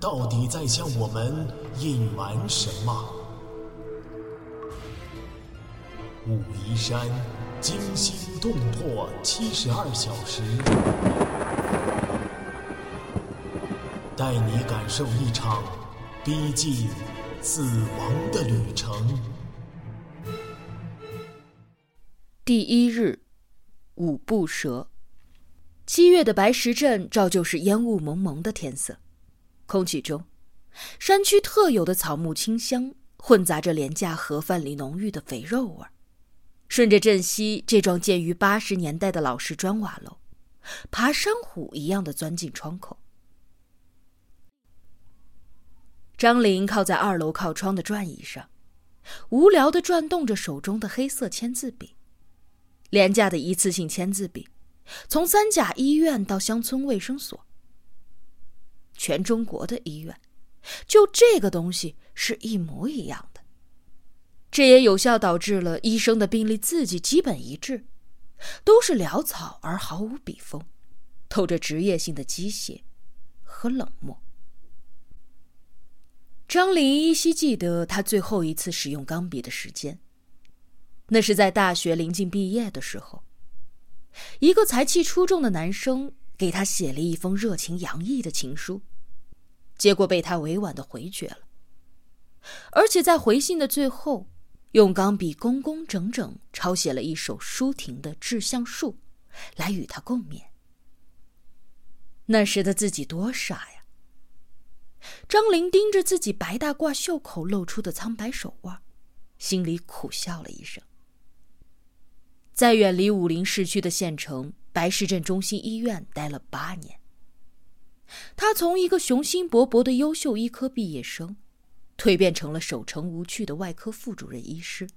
到底在向我们隐瞒什么？武夷山惊心动魄七十二小时，带你感受一场逼近死亡的旅程。第一日，五步蛇。七月的白石镇照旧是烟雾蒙蒙的天色，空气中，山区特有的草木清香混杂着廉价盒饭里浓郁的肥肉味儿。顺着镇西这幢建于八十年代的老式砖瓦楼，爬山虎一样的钻进窗口。张玲靠在二楼靠窗的转椅上，无聊的转动着手中的黑色签字笔，廉价的一次性签字笔。从三甲医院到乡村卫生所，全中国的医院，就这个东西是一模一样的。这也有效导致了医生的病历字迹基本一致，都是潦草而毫无笔锋，透着职业性的机械和冷漠。张林依稀记得他最后一次使用钢笔的时间，那是在大学临近毕业的时候。一个才气出众的男生给他写了一封热情洋溢的情书，结果被他委婉的回绝了，而且在回信的最后，用钢笔工工整整抄写了一首舒婷的《致橡树》，来与他共勉。那时的自己多傻呀！张玲盯着自己白大褂袖口露出的苍白手腕，心里苦笑了一声。在远离武陵市区的县城白石镇中心医院待了八年，他从一个雄心勃勃的优秀医科毕业生，蜕变成了守成无趣的外科副主任医师。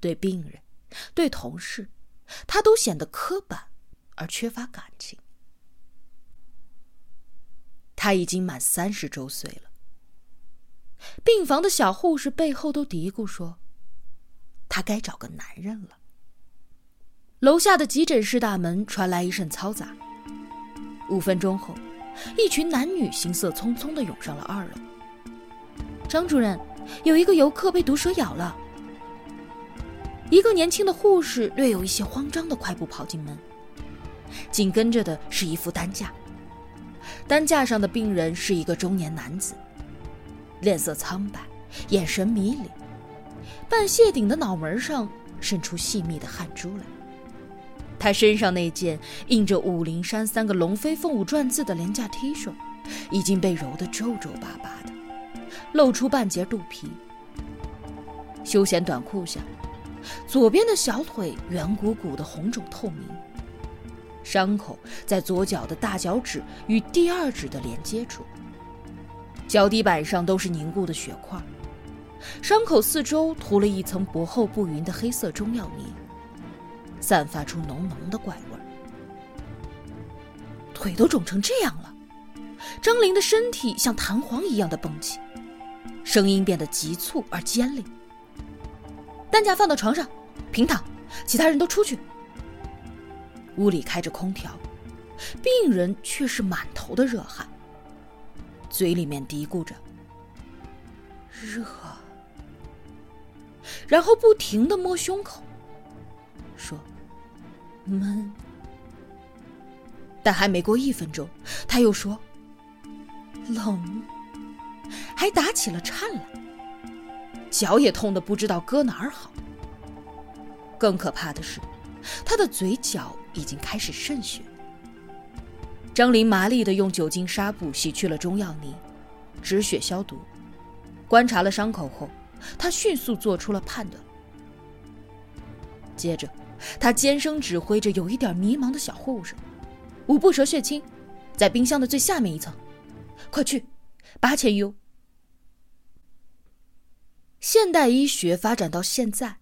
对病人，对同事，他都显得刻板而缺乏感情。他已经满三十周岁了，病房的小护士背后都嘀咕说。他该找个男人了。楼下的急诊室大门传来一阵嘈杂。五分钟后，一群男女行色匆匆的涌上了二楼。张主任，有一个游客被毒蛇咬了。一个年轻的护士略有一些慌张的快步跑进门，紧跟着的是一副担架。担架上的病人是一个中年男子，脸色苍白，眼神迷离。半谢顶的脑门上渗出细密的汗珠来。他身上那件印着“武陵山三个龙飞凤舞”篆字的廉价 T 恤，已经被揉得皱皱巴巴的，露出半截肚皮。休闲短裤下，左边的小腿圆鼓鼓的红肿透明，伤口在左脚的大脚趾与第二指的连接处，脚底板上都是凝固的血块。伤口四周涂了一层薄厚不匀的黑色中药泥，散发出浓浓的怪味儿。腿都肿成这样了，张玲的身体像弹簧一样的绷起，声音变得急促而尖利。担架放到床上，平躺，其他人都出去。屋里开着空调，病人却是满头的热汗，嘴里面嘀咕着：“热。”然后不停的摸胸口，：“闷。”但还没过一分钟，他又说：“冷。”还打起了颤来，脚也痛得不知道搁哪儿好。更可怕的是，他的嘴角已经开始渗血。张林麻利的用酒精纱布洗去了中药泥，止血消毒，观察了伤口后。他迅速做出了判断，接着，他尖声指挥着有一点迷茫的小护士：“五步蛇血清，在冰箱的最下面一层，快去，八千 U。现代医学发展到现在，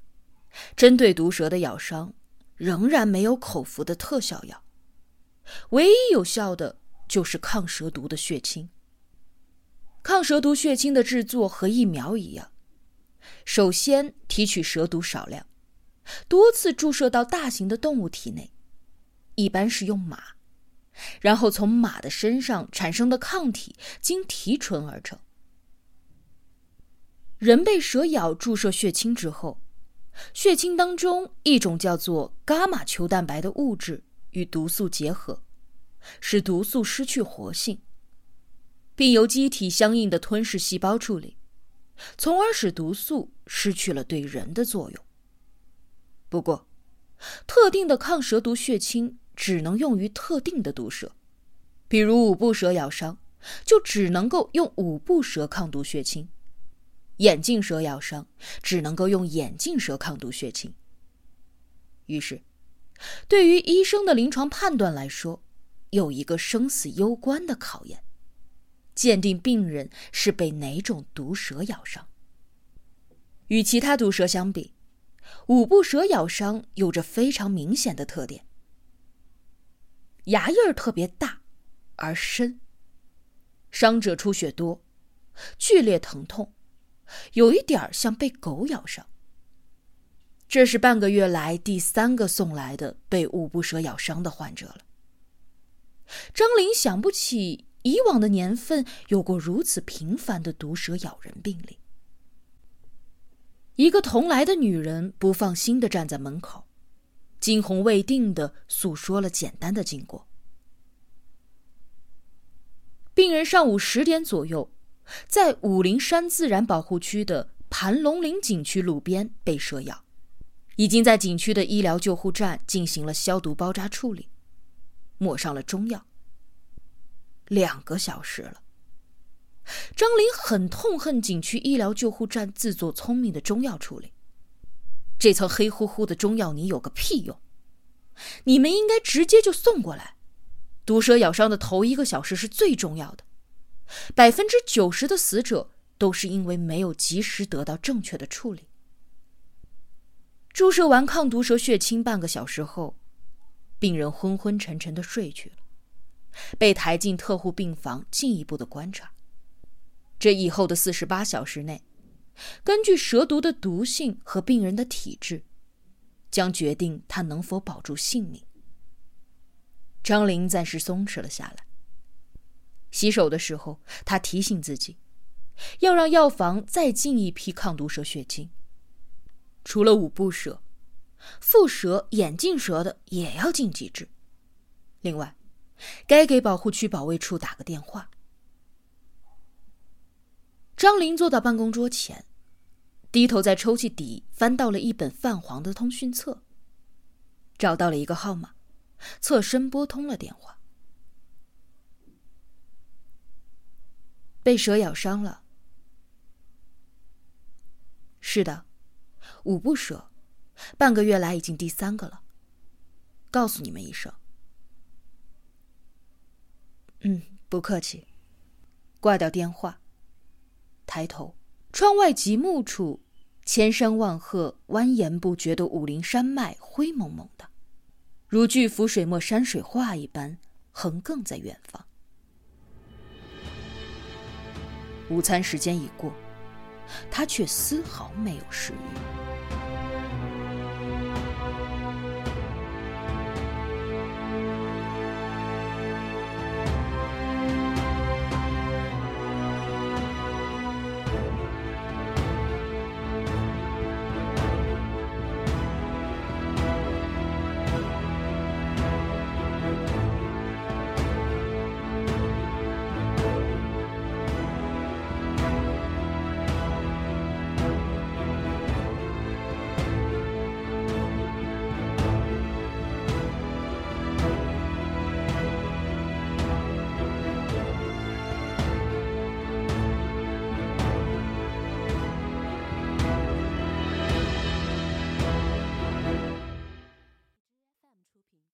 针对毒蛇的咬伤，仍然没有口服的特效药，唯一有效的就是抗蛇毒的血清。抗蛇毒血清的制作和疫苗一样，首先提取蛇毒少量，多次注射到大型的动物体内，一般是用马，然后从马的身上产生的抗体经提纯而成。人被蛇咬注射血清之后，血清当中一种叫做伽马球蛋白的物质与毒素结合，使毒素失去活性。并由机体相应的吞噬细胞处理，从而使毒素失去了对人的作用。不过，特定的抗蛇毒血清只能用于特定的毒蛇，比如五步蛇咬伤，就只能够用五步蛇抗毒血清；眼镜蛇咬伤，只能够用眼镜蛇抗毒血清。于是，对于医生的临床判断来说，有一个生死攸关的考验。鉴定病人是被哪种毒蛇咬伤。与其他毒蛇相比，五步蛇咬伤有着非常明显的特点：牙印儿特别大而深，伤者出血多，剧烈疼痛，有一点儿像被狗咬伤。这是半个月来第三个送来的被五步蛇咬伤的患者了。张玲想不起。以往的年份有过如此频繁的毒蛇咬人病例。一个同来的女人不放心的站在门口，惊魂未定的诉说了简单的经过。病人上午十点左右，在武陵山自然保护区的盘龙岭景区路边被蛇咬，已经在景区的医疗救护站进行了消毒包扎处理，抹上了中药。两个小时了，张林很痛恨景区医疗救护站自作聪明的中药处理。这层黑乎乎的中药泥有个屁用！你们应该直接就送过来。毒蛇咬伤的头一个小时是最重要的，百分之九十的死者都是因为没有及时得到正确的处理。注射完抗毒蛇血清半个小时后，病人昏昏沉沉的睡去了。被抬进特护病房进一步的观察。这以后的四十八小时内，根据蛇毒的毒性和病人的体质，将决定他能否保住性命。张玲暂时松弛了下来。洗手的时候，他提醒自己，要让药房再进一批抗毒蛇血清。除了五步蛇、腹蛇、眼镜蛇的也要进几支。另外。该给保护区保卫处打个电话。张林坐到办公桌前，低头在抽屉底翻到了一本泛黄的通讯册，找到了一个号码，侧身拨通了电话。被蛇咬伤了。是的，五步蛇，半个月来已经第三个了。告诉你们一声。嗯，不客气。挂掉电话，抬头，窗外极目处，千山万壑蜿蜒不绝的武陵山脉灰蒙蒙的，如巨幅水墨山水画一般横亘在远方。午餐时间已过，他却丝毫没有食欲。